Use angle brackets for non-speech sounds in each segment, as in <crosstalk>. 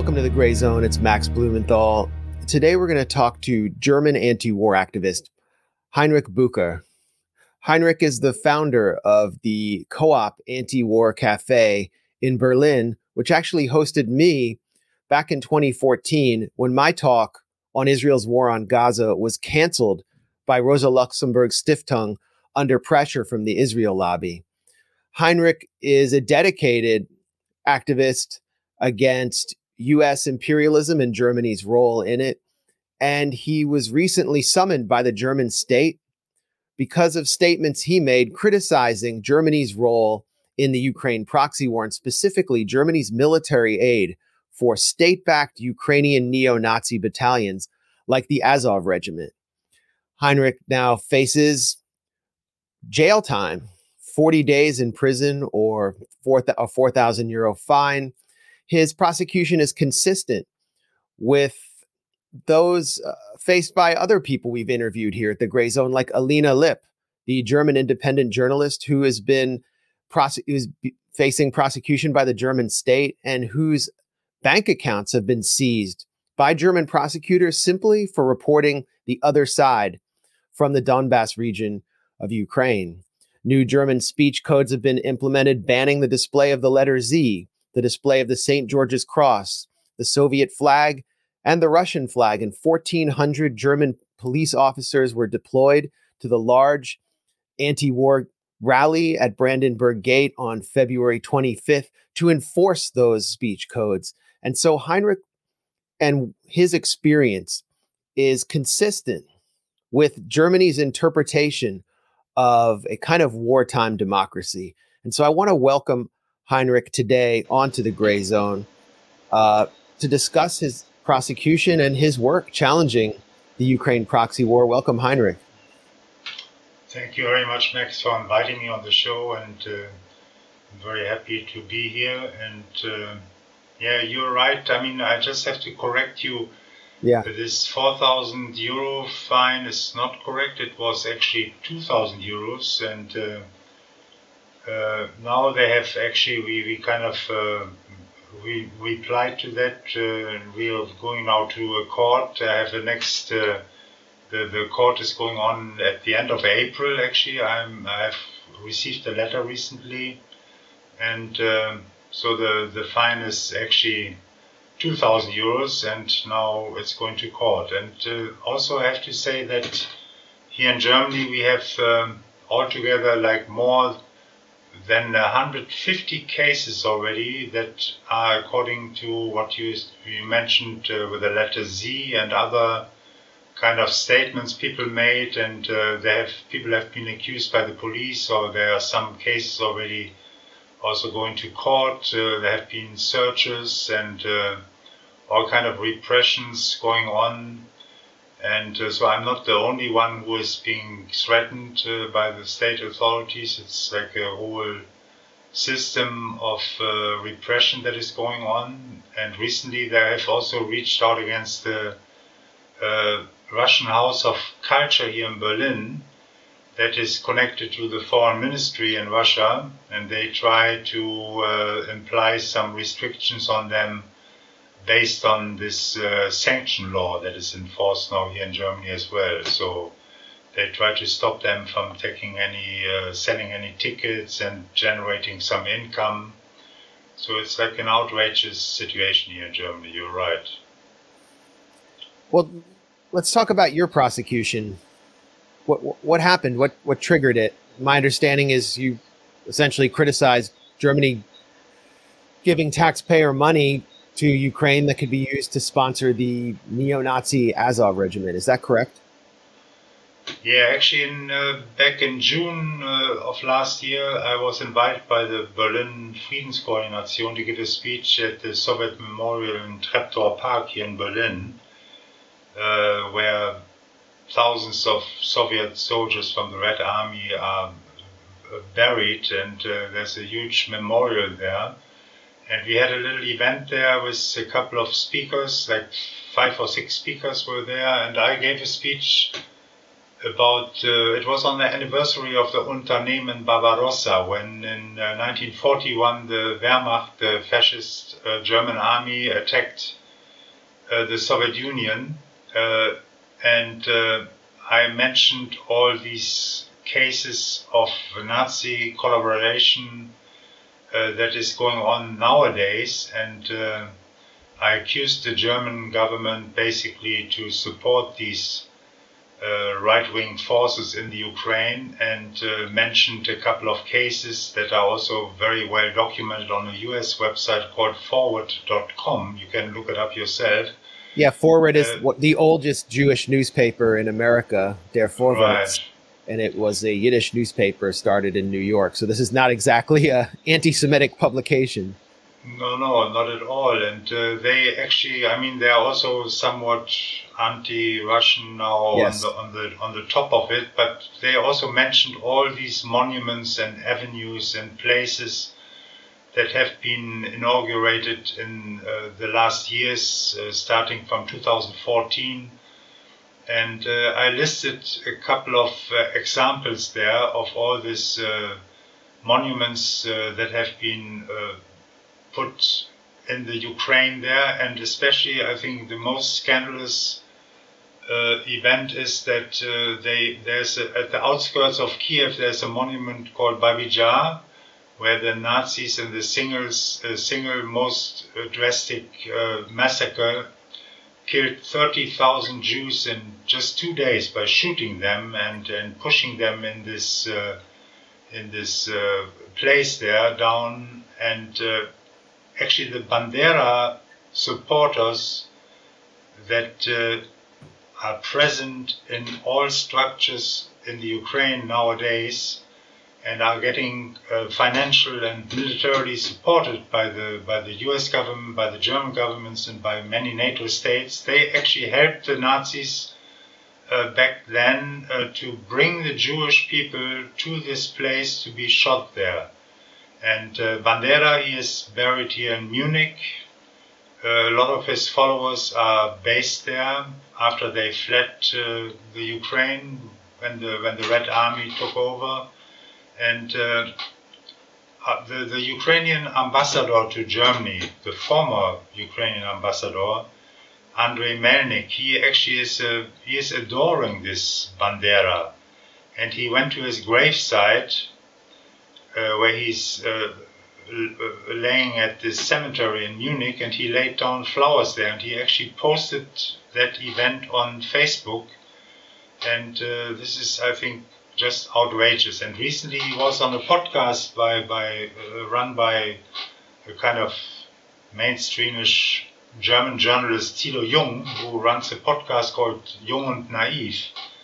Welcome to the Gray Zone. It's Max Blumenthal. Today we're going to talk to German anti war activist Heinrich Bücker. Heinrich is the founder of the Co op Anti War Cafe in Berlin, which actually hosted me back in 2014 when my talk on Israel's war on Gaza was canceled by Rosa Luxemburg Stiftung under pressure from the Israel lobby. Heinrich is a dedicated activist against US imperialism and Germany's role in it. And he was recently summoned by the German state because of statements he made criticizing Germany's role in the Ukraine proxy war, and specifically Germany's military aid for state backed Ukrainian neo Nazi battalions like the Azov Regiment. Heinrich now faces jail time 40 days in prison or 4, a 4,000 euro fine. His prosecution is consistent with those uh, faced by other people we've interviewed here at the Gray Zone, like Alina Lipp, the German independent journalist who has been who's b- facing prosecution by the German state and whose bank accounts have been seized by German prosecutors simply for reporting the other side from the Donbass region of Ukraine. New German speech codes have been implemented banning the display of the letter Z, the display of the St. George's Cross, the Soviet flag, and the Russian flag. And 1,400 German police officers were deployed to the large anti war rally at Brandenburg Gate on February 25th to enforce those speech codes. And so Heinrich and his experience is consistent with Germany's interpretation of a kind of wartime democracy. And so I want to welcome Heinrich today onto the gray zone uh, to discuss his prosecution and his work challenging the Ukraine proxy war. Welcome, Heinrich. Thank you very much, Max, for inviting me on the show, and uh, I'm very happy to be here. And uh, yeah, you're right. I mean, I just have to correct you yeah. This 4,000 euro fine is not correct. It was actually 2,000 euros, and uh, now they have actually we, we kind of uh, we replied to that. Uh, we are going now to a court. I have the next. Uh, the, the court is going on at the end of April. Actually, I'm I have received a letter recently, and um, so the the fine is actually 2,000 euros, and now it's going to court. And uh, also, I have to say that here in Germany we have um, altogether like more than 150 cases already that are according to what you, you mentioned uh, with the letter Z and other kind of statements people made, and uh, they have people have been accused by the police, or there are some cases already also going to court. Uh, there have been searches and uh, all kind of repressions going on. And uh, so I'm not the only one who is being threatened uh, by the state authorities. It's like a whole system of uh, repression that is going on. And recently they have also reached out against the uh, Russian House of Culture here in Berlin that is connected to the foreign ministry in Russia. And they try to uh, imply some restrictions on them based on this uh, sanction law that is enforced now here in Germany as well. So they try to stop them from taking any, uh, selling any tickets and generating some income. So it's like an outrageous situation here in Germany. You're right. Well, let's talk about your prosecution. What what happened? What what triggered it? My understanding is you essentially criticized Germany giving taxpayer money to Ukraine that could be used to sponsor the neo-Nazi Azov regiment. Is that correct? Yeah, actually, in, uh, back in June uh, of last year, I was invited by the Berlin Friedenskoordination to give a speech at the Soviet Memorial in Treptower Park here in Berlin, uh, where thousands of Soviet soldiers from the Red Army are buried, and uh, there's a huge memorial there and we had a little event there with a couple of speakers, like five or six speakers were there, and I gave a speech about uh, it was on the anniversary of the Unternehmen Barbarossa when in uh, 1941 the Wehrmacht, the fascist uh, German army, attacked uh, the Soviet Union, uh, and uh, I mentioned all these cases of Nazi collaboration that is going on nowadays, and I accused the German government basically to support these uh, right-wing forces in the Ukraine and uh, mentioned a couple of cases that are also very well documented on a US website called forward.com. You can look it up yourself. Yeah, Forward is uh, the oldest Jewish newspaper in America, Der Vorwärts. Right. And it was a Yiddish newspaper started in New York. So this is not exactly a anti-Semitic publication. No, no, not at all. And uh, they actually, I mean, they are also somewhat anti-Russian now yes. on the on the on the top of it. But they also mentioned all these monuments and avenues and places that have been inaugurated in uh, the last years, uh, starting from 2014. And uh, I listed a couple of uh, examples there of all these uh, monuments that have been put in the Ukraine there, and especially I think the most scandalous uh, event is that uh, they there's a, at the outskirts of Kiev there's a monument called Babi Jar, where the Nazis and the singles, uh, single most drastic uh, massacre killed 30,000 Jews in just two days by shooting them and, and pushing them in this uh, in this uh, place there down. And actually the Bandera supporters that uh, are present in all structures in the Ukraine nowadays and are getting uh, financial and militarily supported by the by the U.S. government, by the German governments, and by many NATO states. They actually helped the Nazis uh, back then uh, to bring the Jewish people to this place to be shot there. And uh, Bandera, he is buried here in Munich. A lot of his followers are based there after they fled uh, the Ukraine when the when the Red Army took over, and uh, uh, the the Ukrainian ambassador to Germany, the former Ukrainian ambassador, Andrei Melnik, he actually is uh, he is adoring this Bandera, and he went to his gravesite uh, where he's uh, laying at this cemetery in Munich, and he laid down flowers there, and he actually posted that event on Facebook. And uh, this is, I think, just outrageous. And recently he was on a podcast by by uh, run by a kind of mainstreamish German journalist Thilo Jung, who runs a podcast called Jung und Naiv.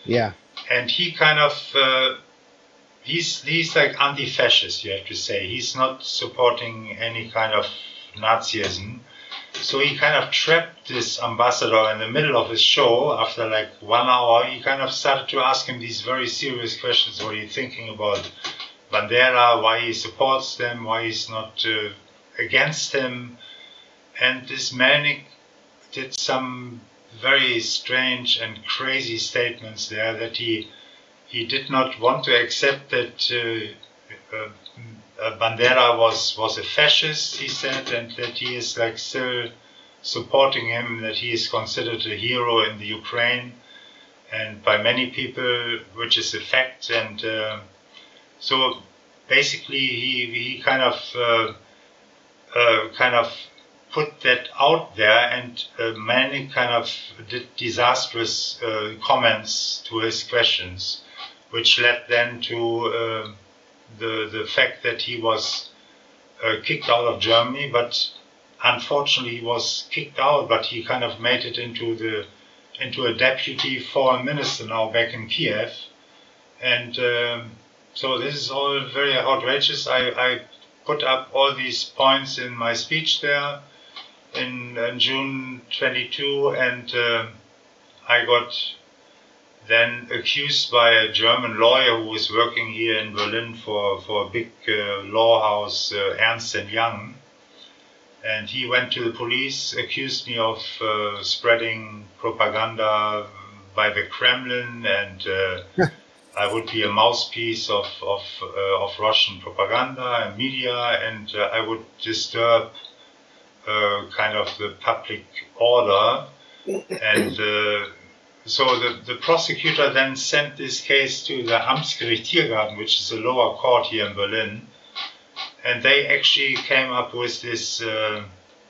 Yeah. And he kind of uh, he's he's like anti-fascist. You have to say he's not supporting any kind of Nazism. So he kind of trapped this ambassador in the middle of his show. After like one hour, he kind of started to ask him these very serious questions. What are you thinking about Bandera? Why he supports them? Why he's not uh, against him? And this Melnik did some very strange and crazy statements there that he he did not want to accept that uh, uh, uh, Bandera was was a fascist. He said, and that he is like still supporting him. That he is considered a hero in the Ukraine, and by many people, which is a fact. And uh, so basically, he he kind of uh, uh, kind of put that out there, and many kind of did disastrous comments to his questions which led then to uh, the the fact that he was uh, kicked out of Germany. But unfortunately, he was kicked out, but he kind of made it into the into a deputy foreign minister now back in Kiev, and um, so this is all very outrageous. I, I put up all these points in my speech there in, in June 22, and uh, I got then accused by a German lawyer who was working here in Berlin for, for a big uh, law house, uh, Ernst & Young. And he went to the police, accused me of uh, spreading propaganda, by the Kremlin, and uh, <laughs> I would be a mouthpiece of of, uh, of Russian propaganda and media, and uh, I would disturb uh, kind of the public order, <coughs> and uh, so the, the prosecutor then sent this case to the Amtsgericht Tiergarten, which is a lower court here in Berlin, and they actually came up with this uh,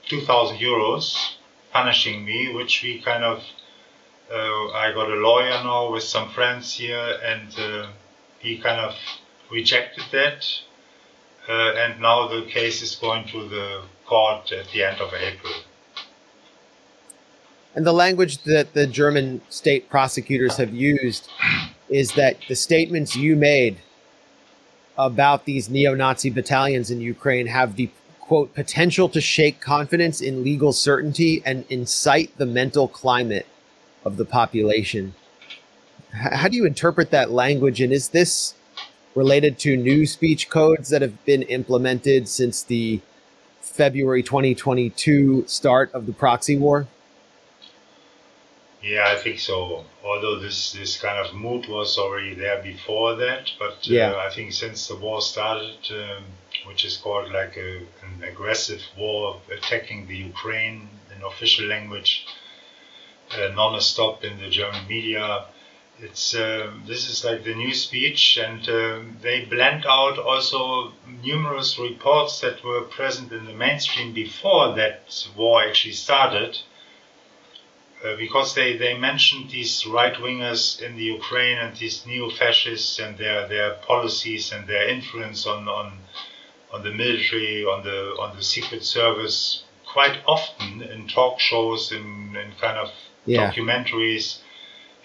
2,000 euros punishing me, which we kind of uh, I got a lawyer now with some friends here, and uh, he kind of rejected that. Uh, and now the case is going to the court at the end of April. And the language that the German state prosecutors have used is that the statements you made about these neo Nazi battalions in Ukraine have the quote potential to shake confidence in legal certainty and incite the mental climate of the population. How do you interpret that language? And is this related to new speech codes that have been implemented since the February 2022 start of the proxy war? Yeah, I think so. Although this, this kind of mood was already there before that, but uh, Yeah. I think since the war started, um, which is called like a, an aggressive war attacking the Ukraine in official language, uh, non-stop in the German media. It's um this is like the new speech, and um they blend out also numerous reports that were present in the mainstream before that war actually started uh, because they, they mentioned these right wingers in the Ukraine and these neo fascists and their, their policies and their influence on, on on the military, on the on the secret service quite often in talk shows in, in kind of Yeah. documentaries.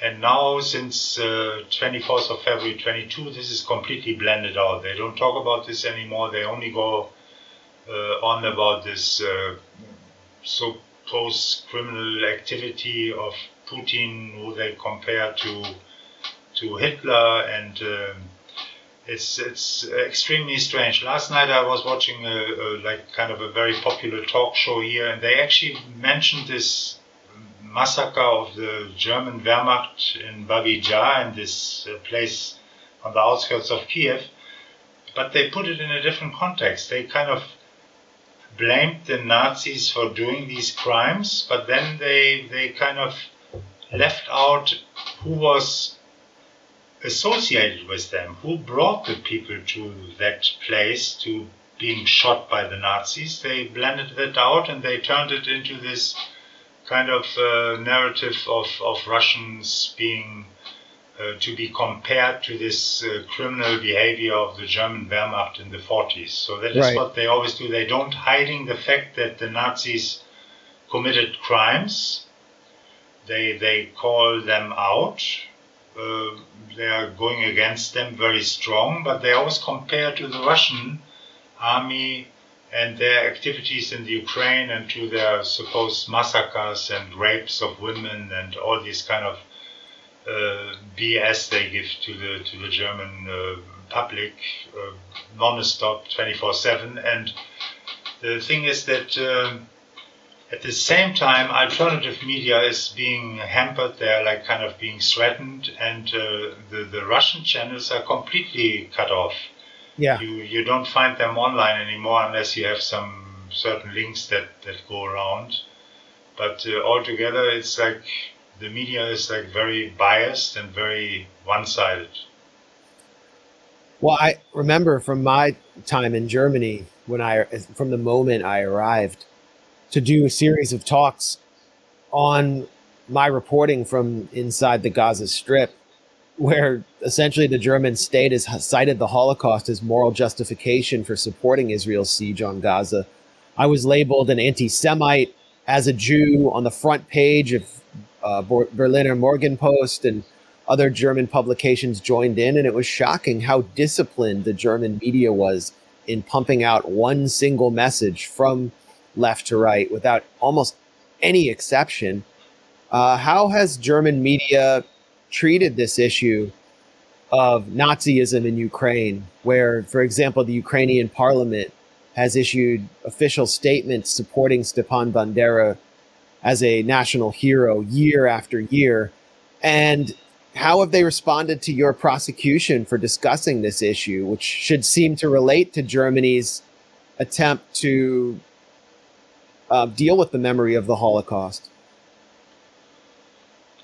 And now, since uh, 24th of February 22, this is completely blended out. They don't talk about this anymore. They only go uh, on about this uh, supposed criminal activity of Putin, who they compare to to Hitler, and um, it's it's extremely strange. Last night I was watching a, a like kind of a very popular talk show here, and they actually mentioned this massacre of the German Wehrmacht in Babi Jar, in this uh, place on the outskirts of Kiev, but they put it in a different context. They kind of blamed the Nazis for doing these crimes, but then they they kind of left out who was associated with them, who brought the people to that place to being shot by the Nazis. They blended that out and they turned it into this kind of uh, narrative of, of Russians being to be compared to this uh, criminal behavior of the German Wehrmacht in the 40s. So that is Right. what they always do. They don't hiding the fact that the Nazis committed crimes. They they call them out. Uh, they are going against them very strong, but they always compare to the Russian army and their activities in the Ukraine and to their supposed massacres and rapes of women and all these kind of uh, BS they give to the to the German uh, public uh, non-stop 24/7 and the thing is that um, at the same time alternative media is being hampered. They're like kind of being threatened. And uh, the the Russian channels are completely cut off. Yeah. you you don't find them online anymore unless you have some certain links that that go around. But uh, altogether it's like the media is like very biased and very one-sided Well, I remember from my time in Germany when I, from the moment I arrived, to do a series of talks on my reporting from inside the Gaza Strip, where essentially the German state has cited the Holocaust as moral justification for supporting Israel's siege on Gaza. I was labeled an anti Semite as a Jew on the front page of uh, Ber- Berliner Morgenpost and other German publications joined in, and it was shocking how disciplined the German media was in pumping out one single message from left to right without almost any exception. Uh, how has German media treated this issue of Nazism in Ukraine, where, for example, the Ukrainian parliament has issued official statements supporting Stepan Bandera as a national hero year after year? And how have they responded to your prosecution for discussing this issue, which should seem to relate to Germany's attempt to uh, deal with the memory of the Holocaust?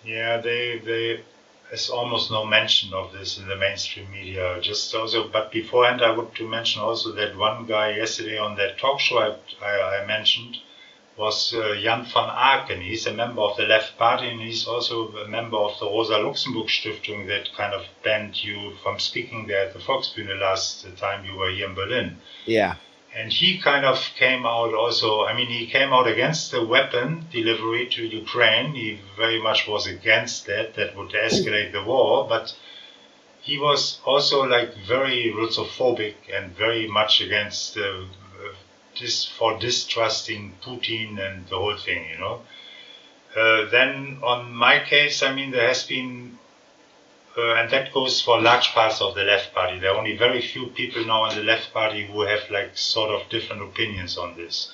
Yeah, they they there's almost no mention of this in the mainstream media. Just also, but beforehand, I would to mention also that one guy yesterday on that talk show I, I, I mentioned was uh, Jan van Aken. He's a member of the Left Party and he's also a member of the Rosa Luxemburg Stiftung that kind of banned you from speaking there at the Volksbühne last time you were here in Berlin. Yeah and he kind of came out also. I mean, he came out against the weapon delivery to Ukraine. He very much was against that. That would escalate the war. But he was also like very Russophobic and very much against uh, this for distrusting Putin and the whole thing. You know. Uh, then on my case, I mean, there has been uh, and that goes for large parts of the left party. There are only very few people now in the left party who have like sort of different opinions on this.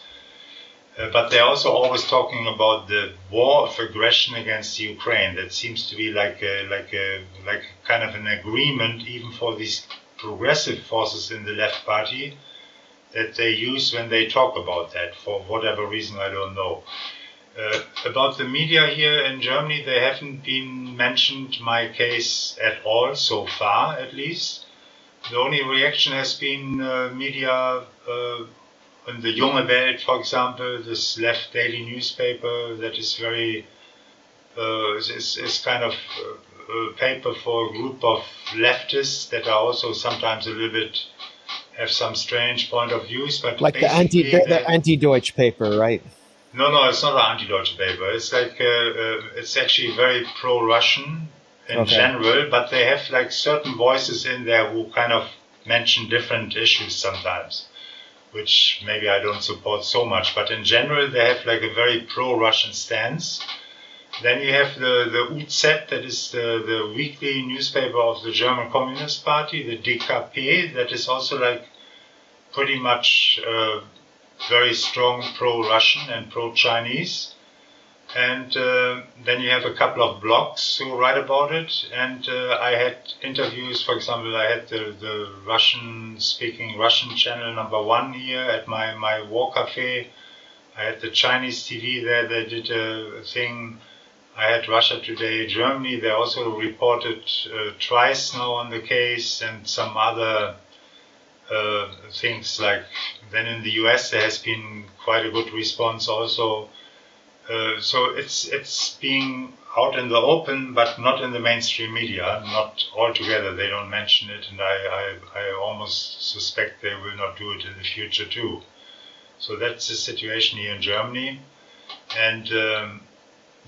Uh, but they're also always talking about the war of aggression against Ukraine. That seems to be like a, like a, like kind of an agreement, even for these progressive forces in the left party, that they use when they talk about that. For whatever reason, I don't know. Uh, about the media here in Germany, they haven't been mentioned my case at all so far, at least. The only reaction has been uh, media uh, on the Junge Welt, for example, this left daily newspaper that is very uh, is, is kind of uh, a paper for a group of leftists that are also sometimes a little bit have some strange point of views, but like the anti the, the anti-Deutsch paper, right? No, no, it's not an anti Deutsch paper. It's like uh, uh, it's actually very pro-Russian in okay. general, but they have like certain voices in there who kind of mention different issues sometimes, which maybe I don't support so much. But in general, they have like a very pro-Russian stance. Then you have the the UZ, that is the, the weekly newspaper of the German Communist Party, the DKP, that is also like pretty much. Uh, very strong pro-Russian and pro-Chinese. And uh, then you have a couple of blogs who write about it. And uh, I had interviews, for example, I had the, the Russian speaking Russian channel number one here at my, my war cafe. I had the Chinese TV there, they did a thing. I had Russia Today Germany, they also reported uh, twice now on the case and some other uh, things like then in the US there has been quite a good response also. Uh, so it's it's being out in the open, but not in the mainstream media, not altogether. They don't mention it, and I, I, I almost suspect they will not do it in the future too. So that's the situation here in Germany. And um,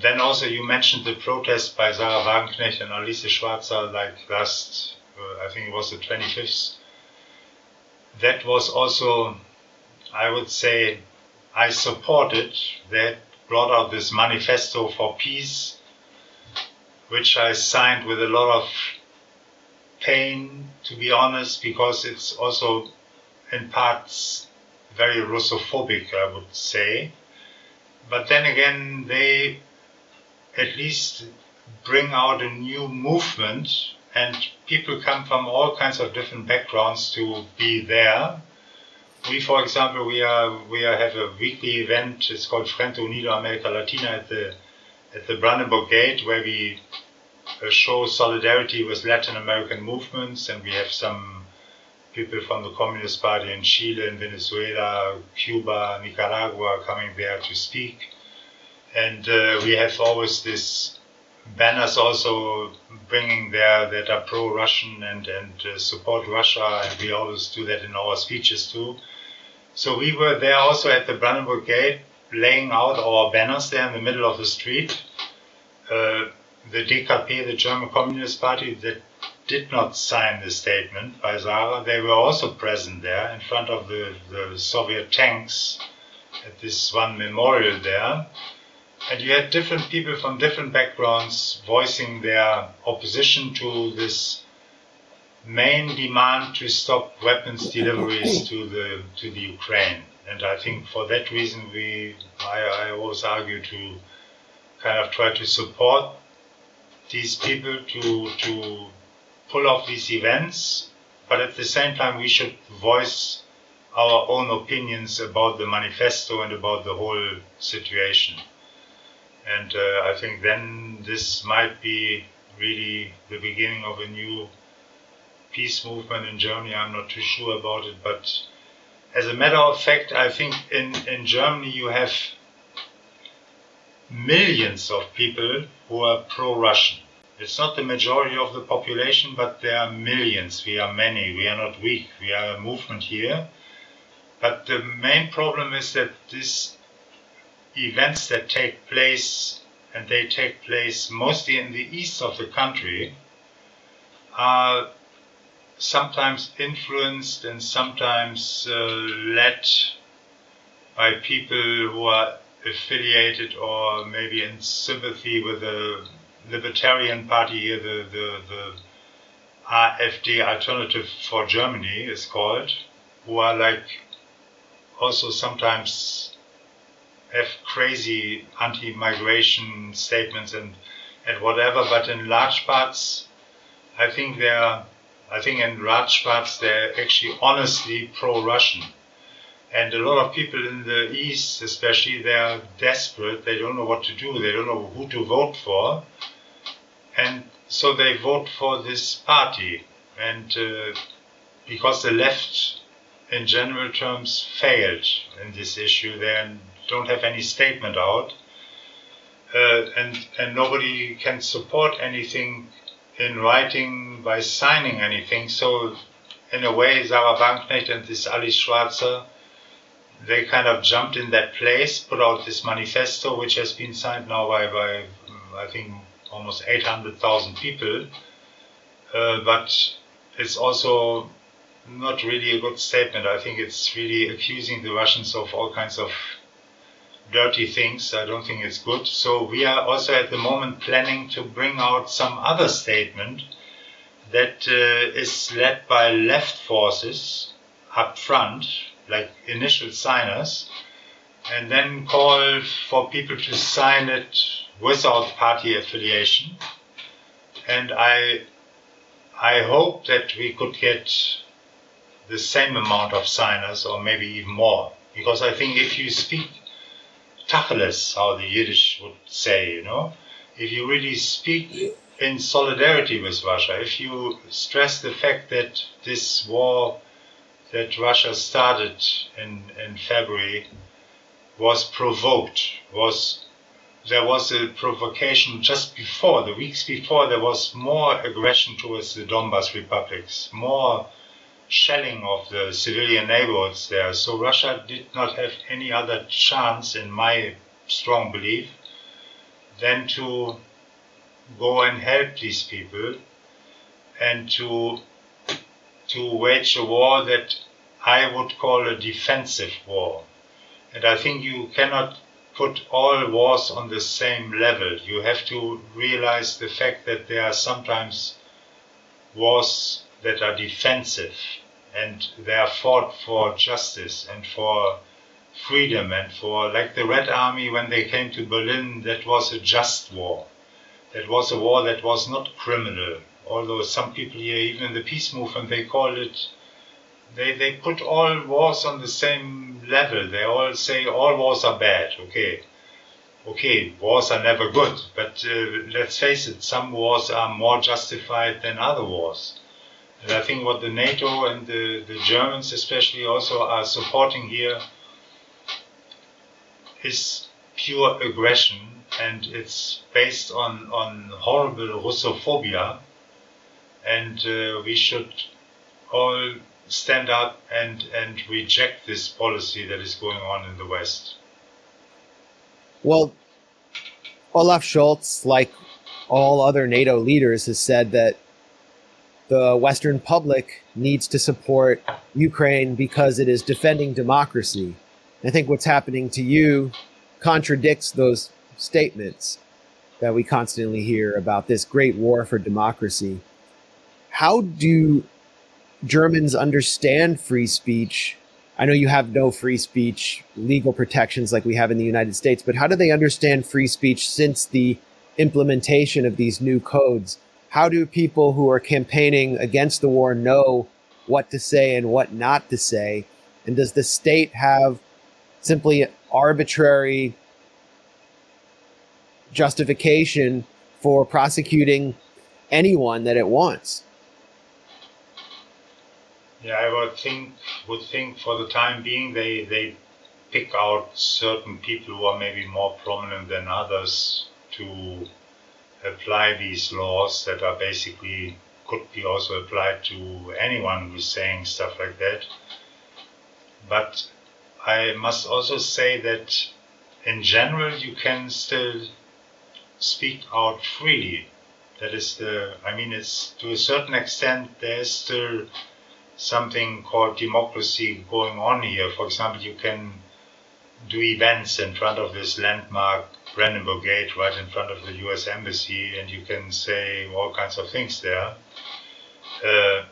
then also you mentioned the protest by Sahra Wagenknecht and Alice Schwarzer like last, uh, I think it was the 25th that was also, I would say, I supported. that brought out this manifesto for peace, which I signed with a lot of pain, to be honest, because it's also in parts very Russophobic, I would say. But then again, they at least bring out a new movement and people come from all kinds of different backgrounds to be there. We, for example, we are we are, have a weekly event. It's called Frente Unido America Latina at the at the Brandenburg Gate, where we uh, show solidarity with Latin American movements, and we have some people from the Communist Party in Chile and Venezuela, Cuba, Nicaragua coming there to speak. And uh, we have always this banners also bringing there that are pro-Russian and and uh, support Russia, and we always do that in our speeches too. So we were there also at the Brandenburg Gate, laying out our banners there in the middle of the street. Uh, the DKP, the German Communist Party, that did not sign the statement by Sahra, they were also present there in front of the, the Soviet tanks at this one memorial there and you had different people from different backgrounds voicing their opposition to this main demand to stop weapons deliveries <clears throat> to the to the Ukraine. And I think for that reason, we I, I always argue to kind of try to support these people to to pull off these events, but at the same time we should voice our own opinions about the manifesto and about the whole situation. And uh, I think then this might be really the beginning of a new peace movement in Germany. I'm not too sure about it, but as a matter of fact, I think in, in Germany you have millions of people who are pro Russian. It's not the majority of the population, but there are millions. We are many. We are not weak. We are a movement here. But the main problem is that these events that take place, and they take place mostly in the east of the country, are sometimes influenced and sometimes uh, led by people who are affiliated or maybe in sympathy with the Libertarian Party the, the, the AfD Alternative for Germany is called, who are like also sometimes have crazy anti-migration statements and and whatever, but in large parts, I think they're I think in large parts they're actually honestly pro-Russian. And a lot of people in the East, especially, they are desperate. They don't know what to do. They don't know who to vote for. And so they vote for this party. And uh, because the left, in general terms, failed in this issue, they don't have any statement out. Uh, and, and nobody can support anything in writing by signing anything. So, in a way, Sahra Wagenknecht and this Alice Schwarzer they kind of jumped in that place, put out this manifesto, which has been signed now by, by I think, almost 800,000 people. Uh, but it's also not really a good statement. I think it's really accusing the Russians of all kinds of dirty things. I don't think it's good. So we are also at the moment planning to bring out some other statement that uh, is led by left forces up front like initial signers, and then call for people to sign it without party affiliation. And I, I hope that we could get the same amount of signers, or maybe even more, because I think if you speak tacheles, how the Yiddish would say, you know, if you really speak in solidarity with Russia, if you stress the fact that this war that Russia started in, in February was provoked, was there was a provocation just before, the weeks before, there was more aggression towards the Donbas republics, more shelling of the civilian neighborhoods there. So Russia did not have any other chance, in my strong belief, than to go and help these people and to to wage a war that I would call a defensive war. And I think you cannot put all wars on the same level. You have to realize the fact that there are sometimes wars that are defensive and they are fought for justice and for freedom and for, like the Red Army when they came to Berlin, that was a just war. That was a war that was not criminal although some people here, even in the peace movement, they call it, they, they put all wars on the same level. They all say all wars are bad. Okay. Okay, wars are never good, but uh, let's face it, some wars are more justified than other wars. And I think what the NATO and the, the Germans especially also are supporting here is pure aggression and it's based on, on horrible Russophobia and uh, we should all stand up and, and reject this policy that is going on in the West. Well, Olaf Scholz, like all other NATO leaders, has said that the Western public needs to support Ukraine because it is defending democracy. I think what's happening to you contradicts those statements that we constantly hear about this great war for democracy how do Germans understand free speech? I know you have no free speech legal protections like we have in the United States, but how do they understand free speech since the implementation of these new codes? How do people who are campaigning against the war know what to say and what not to say? And does the state have simply arbitrary justification for prosecuting anyone that it wants? Yeah, I would think would think for the time being they they pick out certain people who are maybe more prominent than others to apply these laws that are basically could be also applied to anyone who's saying stuff like that. But I must also say that in general you can still speak out freely. That is the, I mean, it's to a certain extent there's still something called democracy going on here. For example, you can do events in front of this landmark Brandenburg Gate, right in front of the U.S. Embassy, and you can say all kinds of things there. Uh,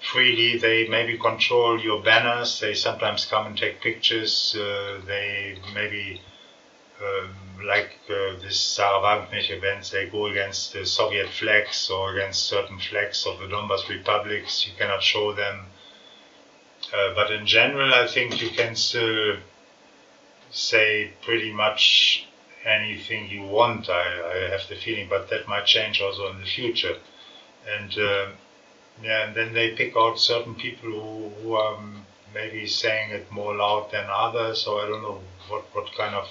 freely, they maybe control your banners. They sometimes come and take pictures. Uh, they maybe um, like uh, this Sahra events, they go against the Soviet flags or against certain flags of the Donbas republics. You cannot show them. Uh, but in general, I think you can still say pretty much anything you want. I, I have the feeling, but that might change also in the future. And uh, yeah, and then they pick out certain people who, who are maybe saying it more loud than others, or I don't know what, what kind of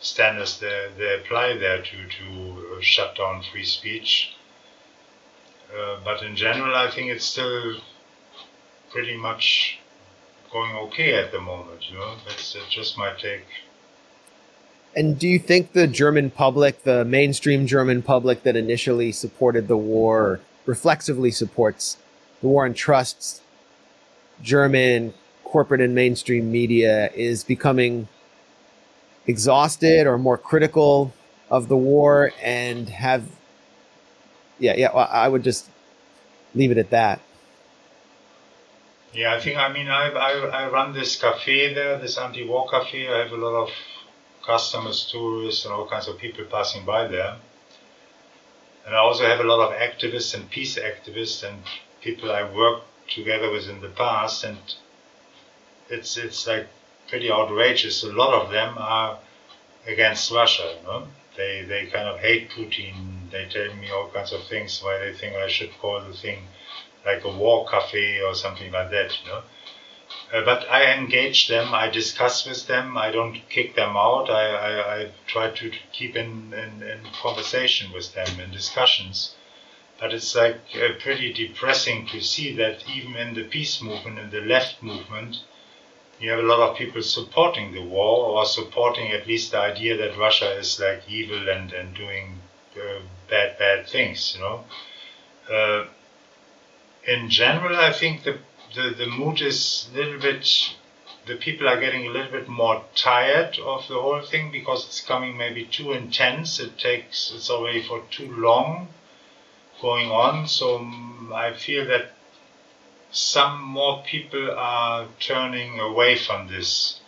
standards they, they apply there to, to shut down free speech. Uh, but in general, I think it's still pretty much going okay at the moment. You know, uh, just my take. And do you think the German public, the mainstream German public that initially supported the war, reflexively supports the war and trusts German corporate and mainstream media, is becoming exhausted or more critical of the war and have yeah yeah i would just leave it at that. Yeah i think i mean i i, I run this cafe there this anti-war cafe. I have a lot of customers tourists and all kinds of people passing by there and i also have a lot of activists and peace activists and people i worked together with in the past and it's it's like pretty outrageous. A lot of them are against Russia. You know? They they kind of hate Putin. They tell me all kinds of things why they think I should call the thing like a war cafe or something like that. You know. Uh, but I engage them, I discuss with them, I don't kick them out, I, I, I try to keep in, in, in, conversation with them, in discussions. But it's like uh, pretty depressing to see that even in the peace movement, in the left movement, you have a lot of people supporting the war or supporting at least the idea that Russia is like evil and, and doing uh, bad, bad things, you know. Uh, in general, I think the, the, the mood is a little bit, the people are getting a little bit more tired of the whole thing because it's coming maybe too intense. It takes, it's already for too long going on. So um, I feel that some more people are turning away from this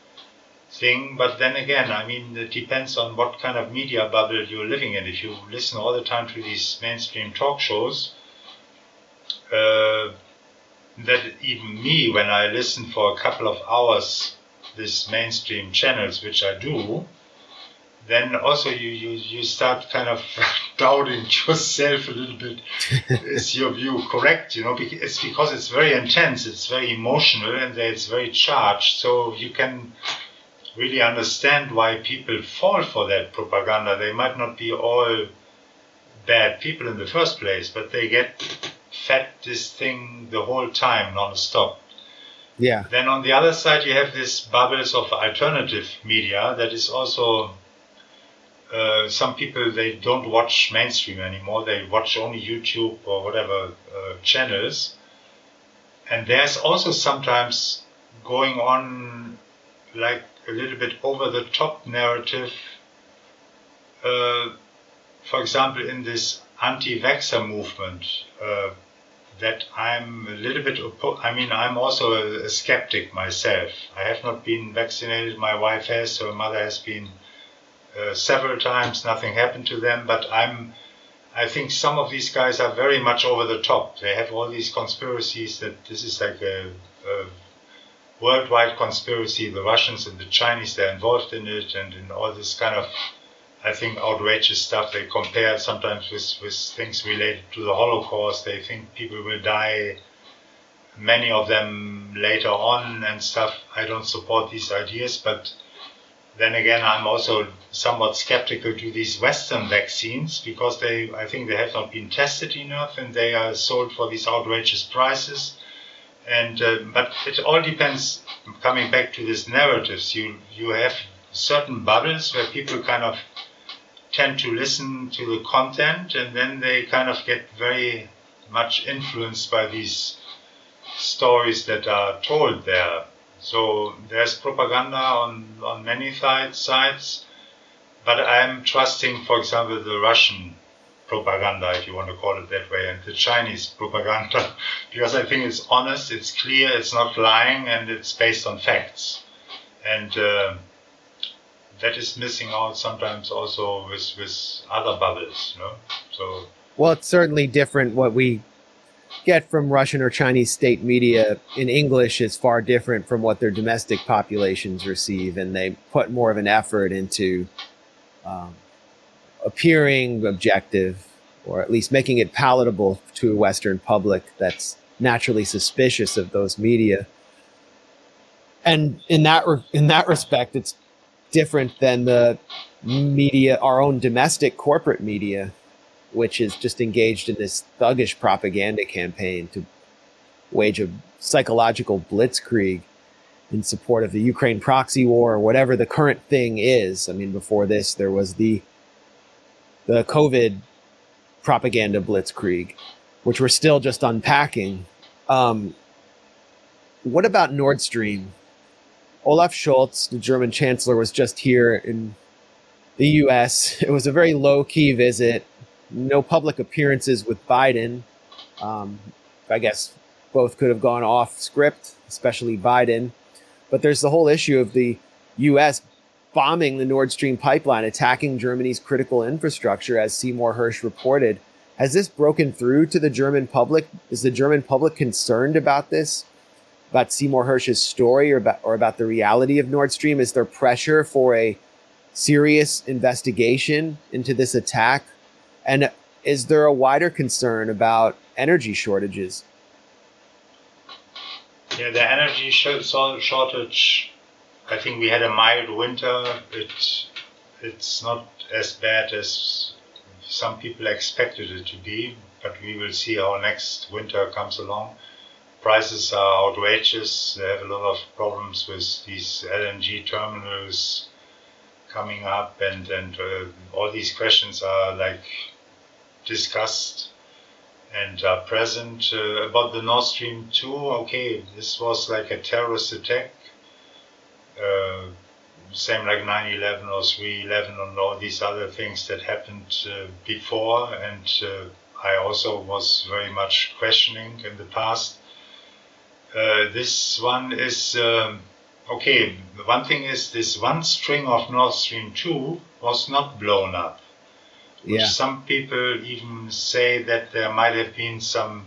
thing. But then again, I mean, it depends on what kind of media bubble you're living in. If you listen all the time to these mainstream talk shows, uh, that even me, when I listen for a couple of hours, these mainstream channels, which I do, then also you, you, you start kind of <laughs> doubting yourself a little bit. <laughs> Is your view correct? You know, it's because it's very intense, it's very emotional, and it's very charged. So you can really understand why people fall for that propaganda. They might not be all bad people in the first place, but they get fed this thing the whole time, non-stop. Yeah. Then on the other side, you have this bubbles of alternative media that is also uh, some people they don't watch mainstream anymore. They watch only YouTube or whatever uh, channels, and there's also sometimes going on like a little bit over the top narrative. Uh, for example, in this anti-vaxxer movement, uh, that I'm a little bit. Oppo- I mean, I'm also a, a skeptic myself. I have not been vaccinated. My wife has, her mother has been uh, several times. Nothing happened to them, but I'm. I think some of these guys are very much over the top. They have all these conspiracies that this is like a, a worldwide conspiracy. The Russians and the Chinese they're involved in it, and in all this kind of, I think, outrageous stuff. They compare sometimes with with things related to the Holocaust. They think people will die many of them later on and stuff. I don't support these ideas, but then again, I'm also somewhat skeptical to these Western vaccines because they, I think, they have not been tested enough and they are sold for these outrageous prices. And uh, but it all depends. Coming back to these narratives, you you have certain bubbles where people kind of tend to listen to the content, and then they kind of get very much influenced by these stories that are told there. So there's propaganda on, on many sides, but I'm trusting, for example, the Russian propaganda, if you want to call it that way, and the Chinese propaganda, <laughs> because I think it's honest, it's clear, it's not lying, and it's based on facts. And uh, that is missing out sometimes also with, with other bubbles, you know? So well, it's certainly different what we get from Russian or Chinese state media in English is far different from what their domestic populations receive, and they put more of an effort into um, appearing objective, or at least making it palatable to a Western public that's naturally suspicious of those media. And in that re- in that respect, it's different than the media, our own domestic corporate media, which is just engaged in this thuggish propaganda campaign to wage a psychological blitzkrieg in support of the Ukraine proxy war or whatever the current thing is. I mean, before this, there was the the COVID propaganda blitzkrieg, which we're still just unpacking. Um, what about Nord Stream? Olaf Scholz, the German chancellor, was just here in the U.S. <laughs> It was a very low key visit no public appearances with Biden. Um, I guess both could have gone off script, especially Biden. But there's the whole issue of the U.S. bombing the Nord Stream pipeline, attacking Germany's critical infrastructure, as Seymour Hersh reported. Has this broken through to the German public? Is the German public concerned about this? About Seymour Hersh's story or about, or about the reality of Nord Stream? Is there pressure for a serious investigation into this attack and is there a wider concern about energy shortages? Yeah, the energy shortage. I think we had a mild winter. It it's not as bad as some people expected it to be, but we will see how next winter comes along. Prices are outrageous. They have a lot of problems with these LNG terminals coming up, and and uh, all these questions are like discussed and are present. Uh, about the Nord Stream 2, okay, this was like a terrorist attack. Uh, same like 9-11 or 3-11 and all these other things that happened uh, before and uh, I also was very much questioning in the past. Uh, this one is um, okay. One thing is this one string of Nord Stream 2 was not blown up which yeah. some people even say that there might have been some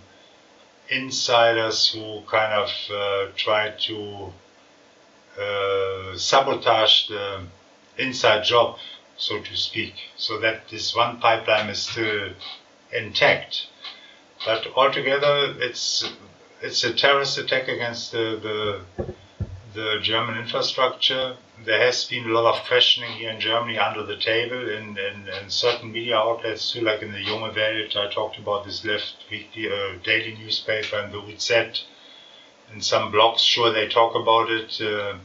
insiders who kind of uh, tried to uh, sabotage the inside job, so to speak, so that this one pipeline is still intact. But altogether, it's it's a terrorist attack against the, the the German infrastructure. There has been a lot of questioning here in Germany under the table in, in, in certain media outlets too, like in the Junge Welt. I talked about this left weekly uh, daily newspaper and the UZ. In some blogs, sure they talk about it, uh,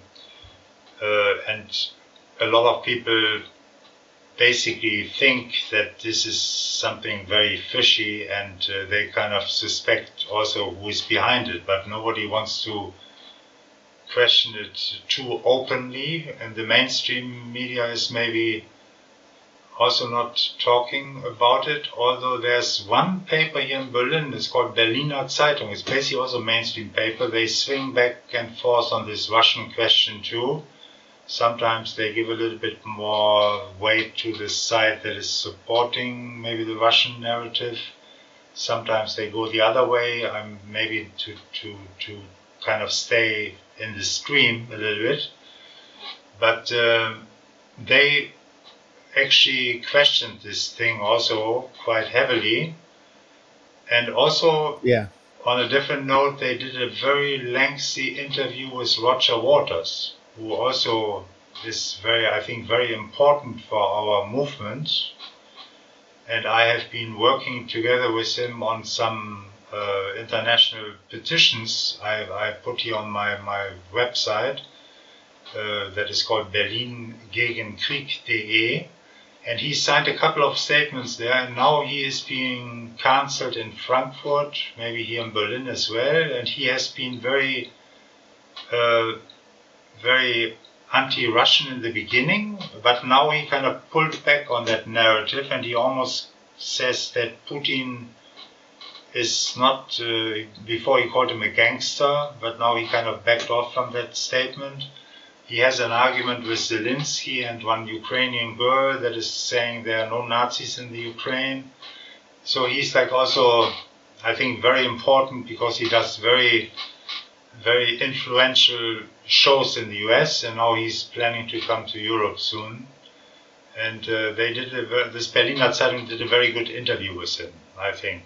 uh, and a lot of people basically think that this is something very fishy, and uh, they kind of suspect also who is behind it, but nobody wants to question it too openly, and the mainstream media is maybe also not talking about it. Although there's one paper here in Berlin, it's called Berliner Zeitung. It's basically also a mainstream paper. They swing back and forth on this Russian question too. Sometimes they give a little bit more weight to the side that is supporting maybe the Russian narrative. Sometimes they go the other way. I'm maybe to to to kind of stay in the stream a little bit, but um, they actually questioned this thing also quite heavily, and also yeah. On a different note, they did a very lengthy interview with Roger Waters, who also is very, I think, very important for our movement. And I have been working together with him on some uh, international petitions I, I put here on my, my website uh, that is called Berlin gegen berlingegenkrieg.de and he signed a couple of statements there. And now he is being cancelled in Frankfurt maybe here in Berlin as well. And he has been very uh, very anti-Russian in the beginning but now he kind of pulled back on that narrative and he almost says that Putin is not, uh, before he called him a gangster, but now he kind of backed off from that statement. He has an argument with Zelensky and one Ukrainian girl that is saying there are no Nazis in the Ukraine. So he's like also, I think, very important because he does very, very influential shows in the US, and now he's planning to come to Europe soon. And uh, they did a, this Berliner Zeitung did a very good interview with him, I think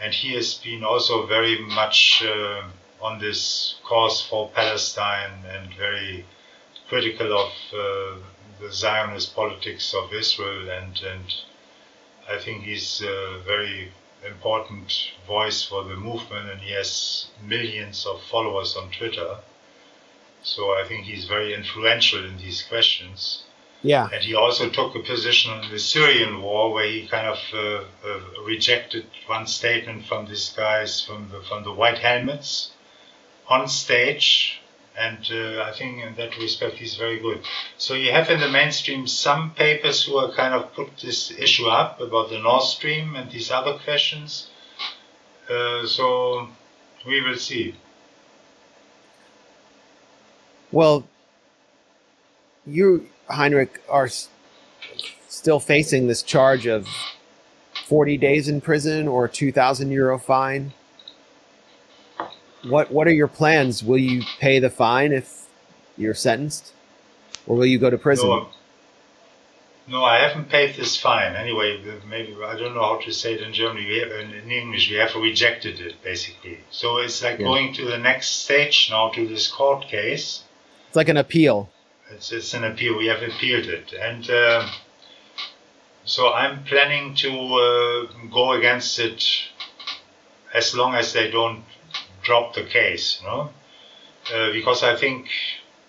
and he has been also very much uh, on this cause for Palestine and very critical of uh, the Zionist politics of Israel and and I think he's a very important voice for the movement and he has millions of followers on Twitter. So I think he's very influential in these questions. Yeah. And he also took a position on the Syrian war where he kind of uh, uh, rejected one statement from these guys from the, from the White Helmets on stage. And uh, I think in that respect he's very good. So you have in the mainstream some papers who are kind of put this issue up about the Nord Stream and these other questions. Uh, so we will see. Well, you Heinrich are still facing this charge of 40 days in prison or 2,000 euro fine. What what are your plans? Will you pay the fine if you're sentenced, or will you go to prison? No, no I haven't paid this fine. Anyway, maybe I don't know how to say it in Germany. We have, in English, we have rejected it basically. So it's like yeah. going to the next stage now to this court case. It's like an appeal. It's, it's an appeal. We have appealed it, and uh, so I'm planning to uh, go against it as long as they don't drop the case. You know, uh, because I think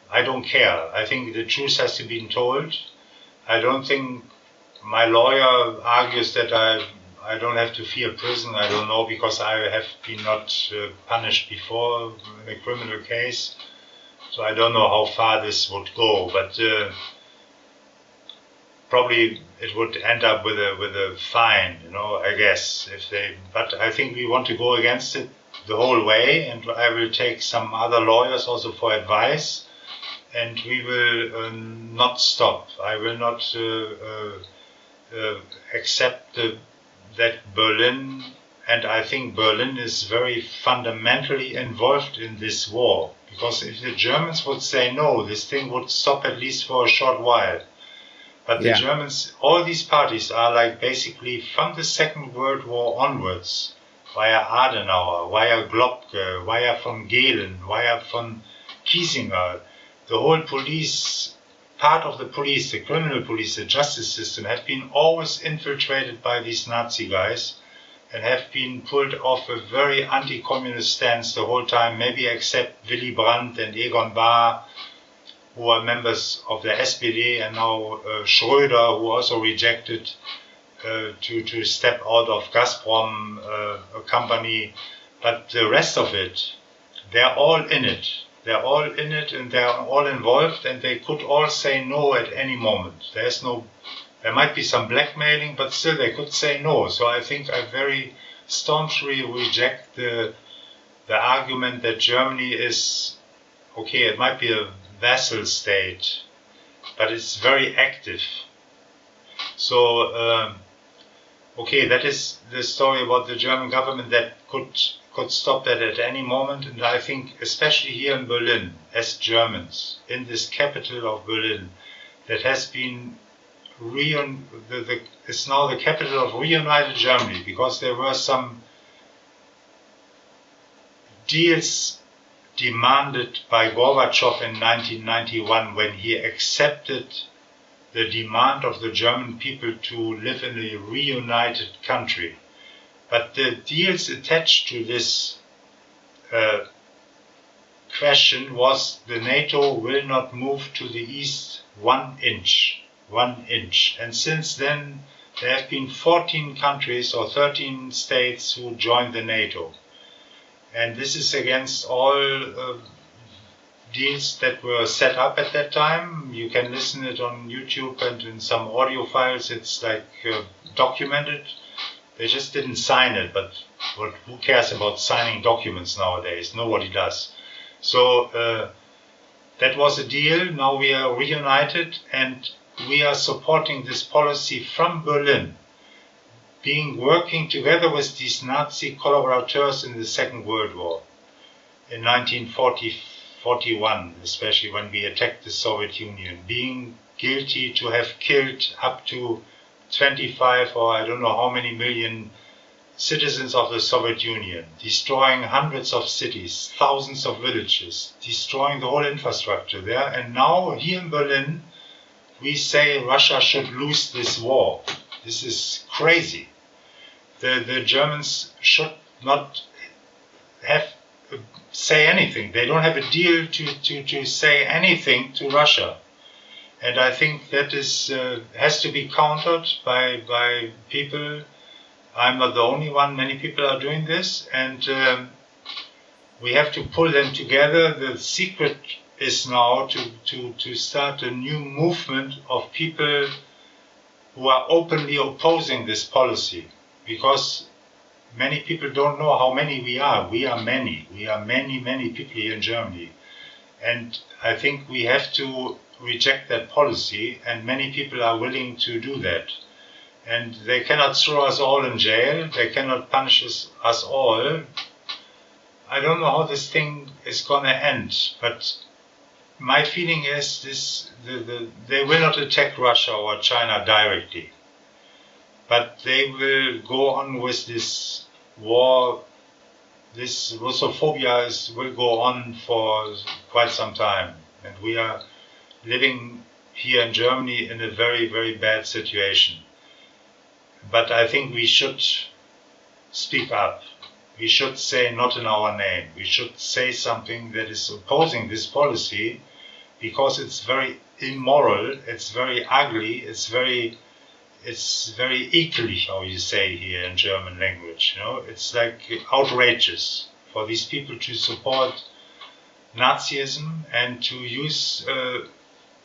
I don't care. I think the truth has to be told. I don't think my lawyer argues that I I don't have to fear prison. I don't know because I have been not uh, punished before in a criminal case. So I don't know how far this would go, but uh, probably it would end up with a with a fine, you know. I guess if they, but I think we want to go against it the whole way, and I will take some other lawyers also for advice, and we will uh, not stop. I will not uh, uh, uh accept the, that Berlin, and I think Berlin is very fundamentally involved in this war because if the Germans would say no, this thing would stop at least for a short while. But the yeah. Germans, all these parties are like basically from the Second World War onwards, via Adenauer, via Globke, via von Gehlen, via von Kiesinger, the whole police, part of the police, the criminal police, the justice system, have been always infiltrated by these Nazi guys and have been pulled off a very anti-communist stance the whole time, maybe except Willy Brandt and Egon Bahr, who are members of the SPD, and now uh, Schröder, who also rejected to, to step out of Gazprom, uh, a company. But the rest of it, they're all in it. They're all in it and they're all involved, and they could all say no at any moment. There's no there might be some blackmailing, but still they could say no. So I think I very staunchly reject the the argument that Germany is okay. It might be a vassal state, but it's very active. So, um, okay, that is the story about the German government that could could stop that at any moment. And I think, especially here in Berlin, as Germans, in this capital of Berlin, that has been reun- the, the, is now the capital of reunited Germany because there were some deals demanded by Gorbachev in 1991 when he accepted the demand of the German people to live in a reunited country. But the deals attached to this uh, question was the NATO will not move to the east one inch, one inch. And since then, there have been 14 countries or 13 states who joined the NATO and this is against all uh, deals that were set up at that time. You can listen it on YouTube and in some audio files. It's like uh, documented. They just didn't sign it, but what, who cares about signing documents nowadays? Nobody does. So uh, that was a deal. Now we are reunited and we are supporting this policy from Berlin being working together with these Nazi collaborators in the Second World War in 1940-41, especially when we attacked the Soviet Union, being guilty to have killed up to 25 or I don't know how many million citizens of the Soviet Union, destroying hundreds of cities, thousands of villages, destroying the whole infrastructure there. And now here in Berlin, we say Russia should lose this war. This is crazy. The, the Germans should not have say anything. They don't have a deal to, to, to say anything to Russia. And I think that is uh, has to be countered by by people. I'm not the only one. Many people are doing this, and um, we have to pull them together. The secret is now to, to, to start a new movement of people who are openly opposing this policy because many people don't know how many we are. We are many. We are many, many people here in Germany. And I think we have to reject that policy, and many people are willing to do that. And they cannot throw us all in jail, they cannot punish us, us all. I don't know how this thing is going to end, but my feeling is this the, the, they will not attack Russia or China directly. But they will go on with this war. This Russophobia is, will go on for quite some time. And we are living here in Germany in a very, very bad situation. But I think we should speak up. We should say not in our name. We should say something that is opposing this policy because it's very immoral, it's very ugly, it's very it's very eklig how you say here in German language. You know, it's like outrageous for these people to support Nazism and to use uh,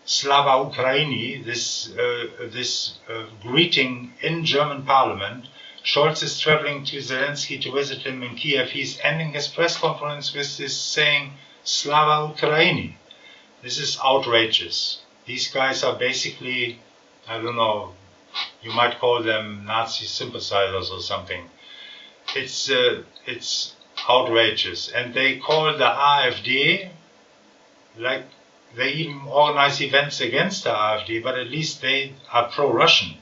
Slava Ukraini, this uh, this uh, greeting in German Parliament. Scholz is traveling to Zelensky to visit him in Kiev. He's ending his press conference with this saying Slava Ukraini. This is outrageous. These guys are basically, I don't know, you might call them Nazi sympathizers or something. It's uh, it's outrageous, and they call the AfD like they even organize events against the AfD, but at least they are pro-Russian.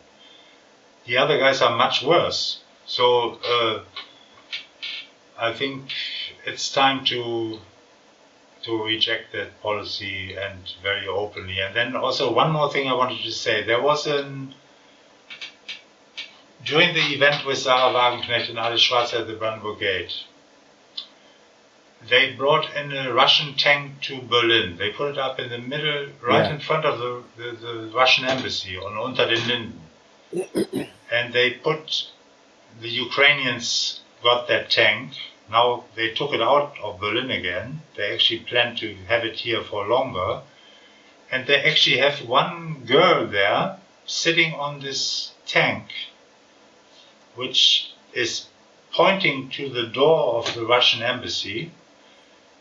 The other guys are much worse. So uh, I think it's time to to reject that policy and very openly. And then also one more thing I wanted to say: there was an during the event with Sahra Wagenknecht and Alice Schwarzer at the Brandenburg Gate. They brought in a Russian tank to Berlin. They put it up in the middle, right yeah. in front of the, the, the, Russian embassy on Unter den Linden. <coughs> and they put the Ukrainians got that tank now they took it out of Berlin again. They actually plan to have it here for longer. And they actually have one girl there sitting on this tank, which is pointing to the door of the Russian embassy.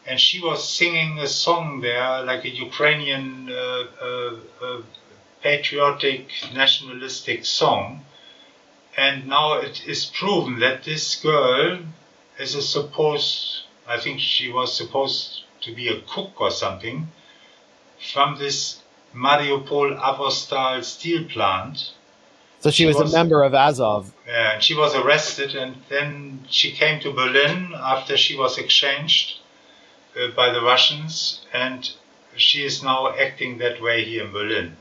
and she was singing a song there, like a Ukrainian uh, uh, uh, patriotic, nationalistic song. And now it is proven that this girl is a supposed, I think she was supposed to be a cook or something, from this Mariupol Azovstal steel plant. So she, she was, was, a member of Azov. Yeah, and she was arrested, and then she came to Berlin after she was exchanged uh, by the Russians, and she is now acting that way here in Berlin.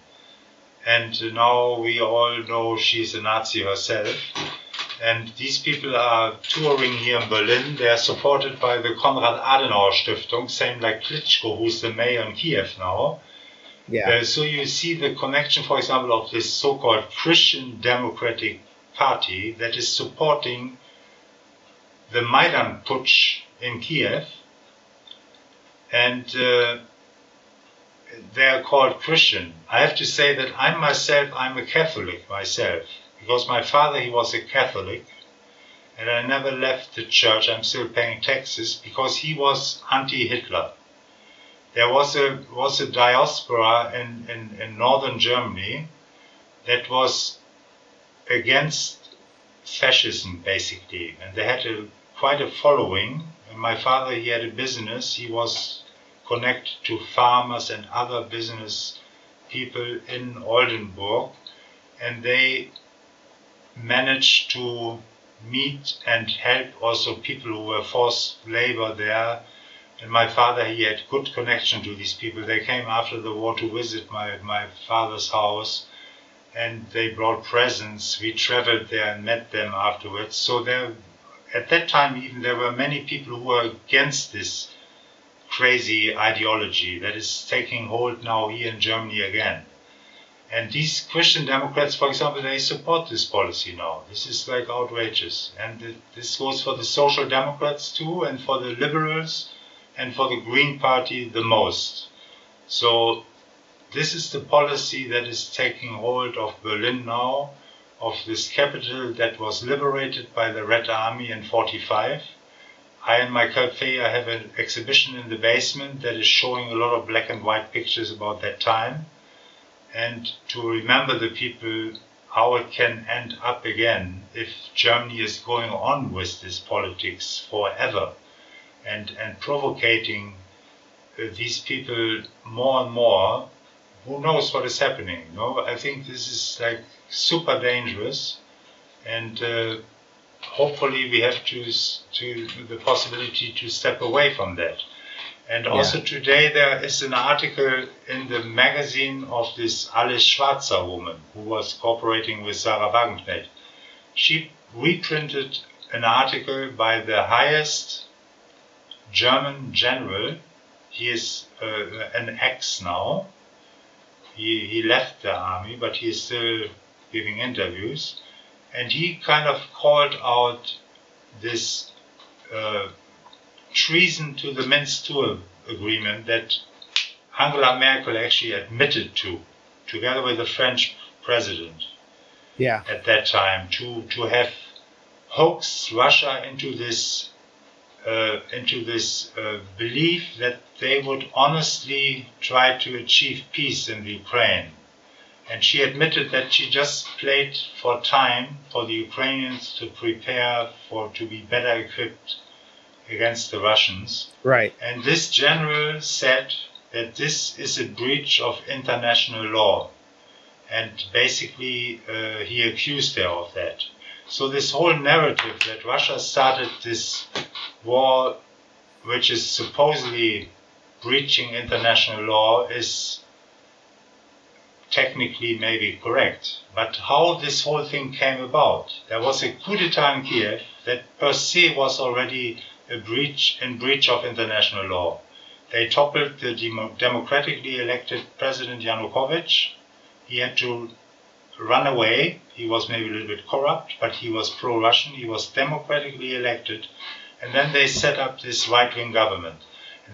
And now we all know she's a Nazi herself. And these people are touring here in Berlin. They are supported by the Konrad Adenauer Stiftung, same like Klitschko, who's the mayor in Kiev now. Yeah. Uh, so you see the connection, for example, of this so-called Christian Democratic Party that is supporting the Maidan putsch in Kiev, and uh, they are called Christian. I have to say that I myself, I'm a Catholic myself, because my father, he was a Catholic, and I never left the church. I'm still paying taxes because he was anti-Hitler. There was a was a diaspora in, in, in northern Germany that was against fascism basically, and they had a quite a following. And my father, he had a business. He was connected to farmers and other business people in Oldenburg, and they managed to meet and help also people who were forced labor there. And my father, he had good connection to these people. They came after the war to visit my, my father's house and they brought presents. We traveled there and met them afterwards. So there, at that time, even there were many people who were against this crazy ideology that is taking hold now here in Germany again. And these Christian Democrats, for example, they support this policy now. This is like outrageous. And this goes for the Social Democrats too, and for the Liberals, and for the Green Party the most. So this is the policy that is taking hold of Berlin now, of this capital that was liberated by the Red Army in 45 I in my cafe I have an exhibition in the basement that is showing a lot of black and white pictures about that time. And to remember the people how it can end up again if Germany is going on with this politics forever and and provoking uh, these people more and more who knows what is happening no I think this is like super dangerous and uh, hopefully we have to, to the possibility to step away from that. And also yeah. today there is an article in the magazine of this Alice Schwarzer woman who was cooperating with Sahra Wagenknecht. She reprinted an article by the highest German general. He is uh, an ex now. He, he left the army, but he is still giving interviews and he kind of called out this uh, treason to the Minsk II agreement that Angela Merkel actually admitted to, together with the French president. Yeah. At that time, to to have hoaxed Russia into this uh, into this uh, belief that they would honestly try to achieve peace in the Ukraine and she admitted that she just played for time for the Ukrainians to prepare for to be better equipped against the Russians. Right. And this general said that this is a breach of international law, and basically uh, he accused her of that. So this whole narrative that Russia started this war, which is supposedly breaching international law, is technically maybe correct. But how this whole thing came about? There was a coup d'etat in Kiev that per se was already a breach in breach of international law. They toppled the democratically elected President Yanukovych. He had to run away. He was maybe a little bit corrupt, but he was pro-Russian. He was democratically elected. And then they set up this right-wing government.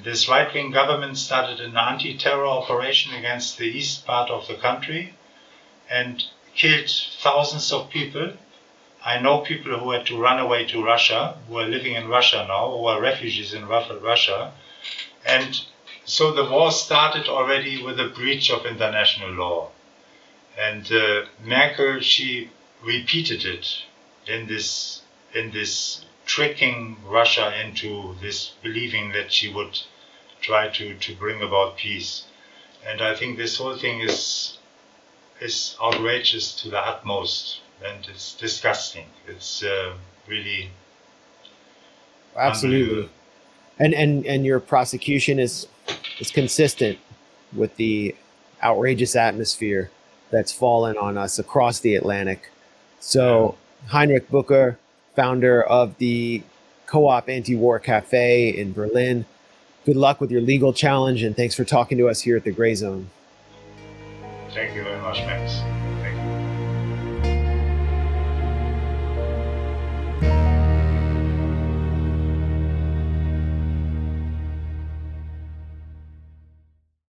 This right wing government started an anti terror operation against the east part of the country and killed thousands of people I know people who had to run away to Russia, who are living in Russia now, who are refugees in Russia. And so the war started already with a breach of international law. And uh, Merkel, she repeated it in this, in this tricking Russia into this believing that she would try to, to bring about peace. And I think this whole thing is, is outrageous to the utmost and it's disgusting. It's uh, really absolutely, and and and your prosecution is is consistent with the outrageous atmosphere that's fallen on us across the Atlantic. So. Heinrich Bücker, founder of the Co-op Anti-War Cafe in Berlin. Good luck with your legal challenge, and thanks for talking to us here at the Grayzone. Thank you very much, Max.